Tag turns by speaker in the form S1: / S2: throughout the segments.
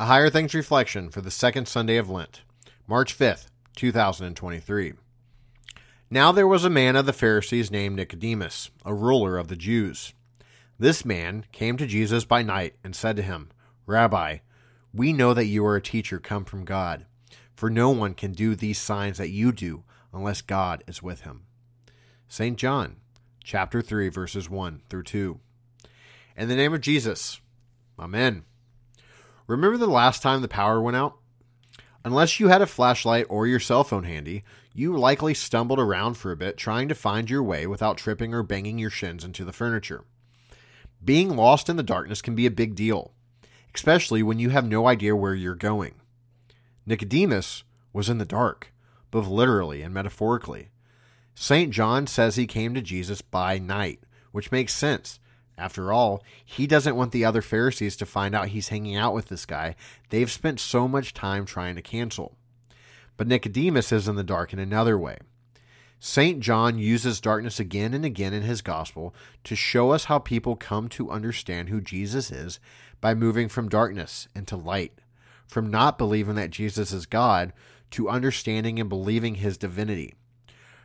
S1: A Higher Things Reflection for the second Sunday of Lent, March 5th, 2023. Now there was a man of the Pharisees named Nicodemus, a ruler of the Jews. This man came to Jesus by night and said to him, Rabbi, we know that you are a teacher come from God, for no one can do these signs that you do unless God is with him. St. John, chapter 3, verses 1 through 2. In the name of Jesus, Amen. Remember the last time the power went out? Unless you had a flashlight or your cell phone handy, you likely stumbled around for a bit trying to find your way without tripping or banging your shins into the furniture. Being lost in the darkness can be a big deal, especially when you have no idea where you're going. Nicodemus was in the dark, both literally and metaphorically. St. John says he came to Jesus by night, which makes sense after all, he doesn't want the other Pharisees to find out he's hanging out with this guy they've spent so much time trying to cancel. But Nicodemus is in the dark in another way. St. John uses darkness again and again in his gospel to show us how people come to understand who Jesus is by moving from darkness into light, from not believing that Jesus is God to understanding and believing his divinity,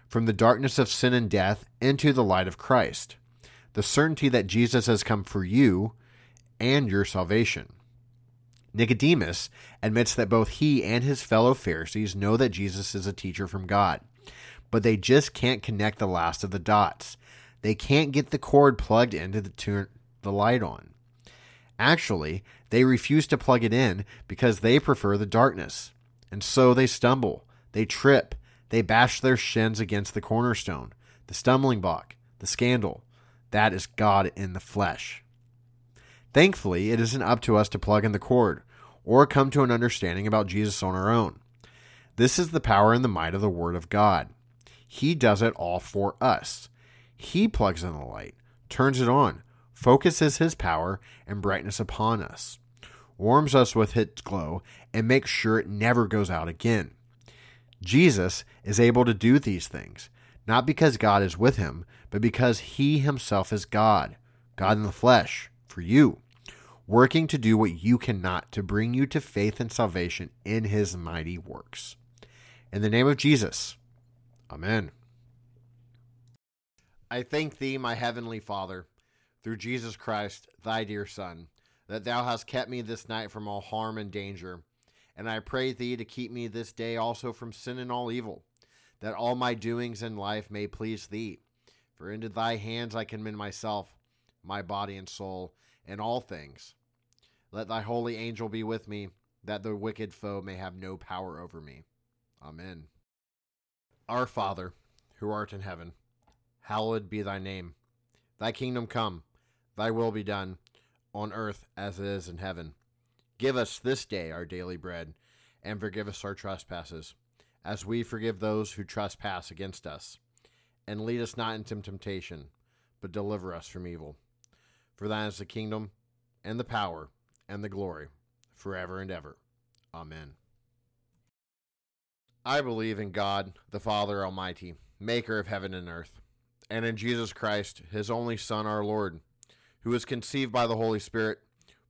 S1: from the darkness of sin and death into the light of Christ the certainty that Jesus has come for you and your salvation. Nicodemus admits that both he and his fellow Pharisees know that Jesus is a teacher from God, but they just can't connect the last of the dots. They can't get the cord plugged into the turn the light on. Actually, they refuse to plug it in because they prefer the darkness. And so they stumble, they trip, they bash their shins against the cornerstone, the stumbling block, the scandal, that is God in the flesh. Thankfully, it isn't up to us to plug in the cord or come to an understanding about Jesus on our own. This is the power and the might of the Word of God. He does it all for us. He plugs in the light, turns it on, focuses His power and brightness upon us, warms us with its glow, and makes sure it never goes out again. Jesus is able to do these things, not because God is with him, but because he himself is God, God in the flesh, for you, working to do what you cannot to bring you to faith and salvation in his mighty works. In the name of Jesus, Amen. I thank thee, my heavenly Father, through Jesus Christ, thy dear Son, that thou hast kept me this night from all harm and danger. And I pray thee to keep me this day also from sin and all evil that all my doings in life may please thee. For into thy hands I commend myself, my body and soul, and all things. Let thy holy angel be with me, that the wicked foe may have no power over me. Amen. Our Father, who art in heaven, hallowed be thy name. Thy kingdom come, thy will be done, on earth as it is in heaven. Give us this day our daily bread, and forgive us our trespasses as we forgive those who trespass against us. And lead us not into temptation, but deliver us from evil. For thine is the kingdom, and the power, and the glory, forever and ever. Amen. I believe in God, the Father Almighty, maker of heaven and earth, and in Jesus Christ, his only Son, our Lord, who was conceived by the Holy Spirit,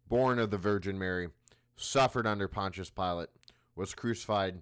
S1: born of the Virgin Mary, suffered under Pontius Pilate, was crucified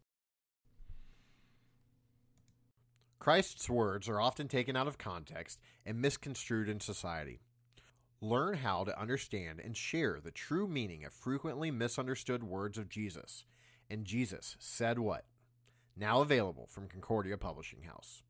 S1: Christ's words are often taken out of context and misconstrued in society. Learn how to understand and share the true meaning of frequently misunderstood words of Jesus. And Jesus said what? Now available from Concordia Publishing House.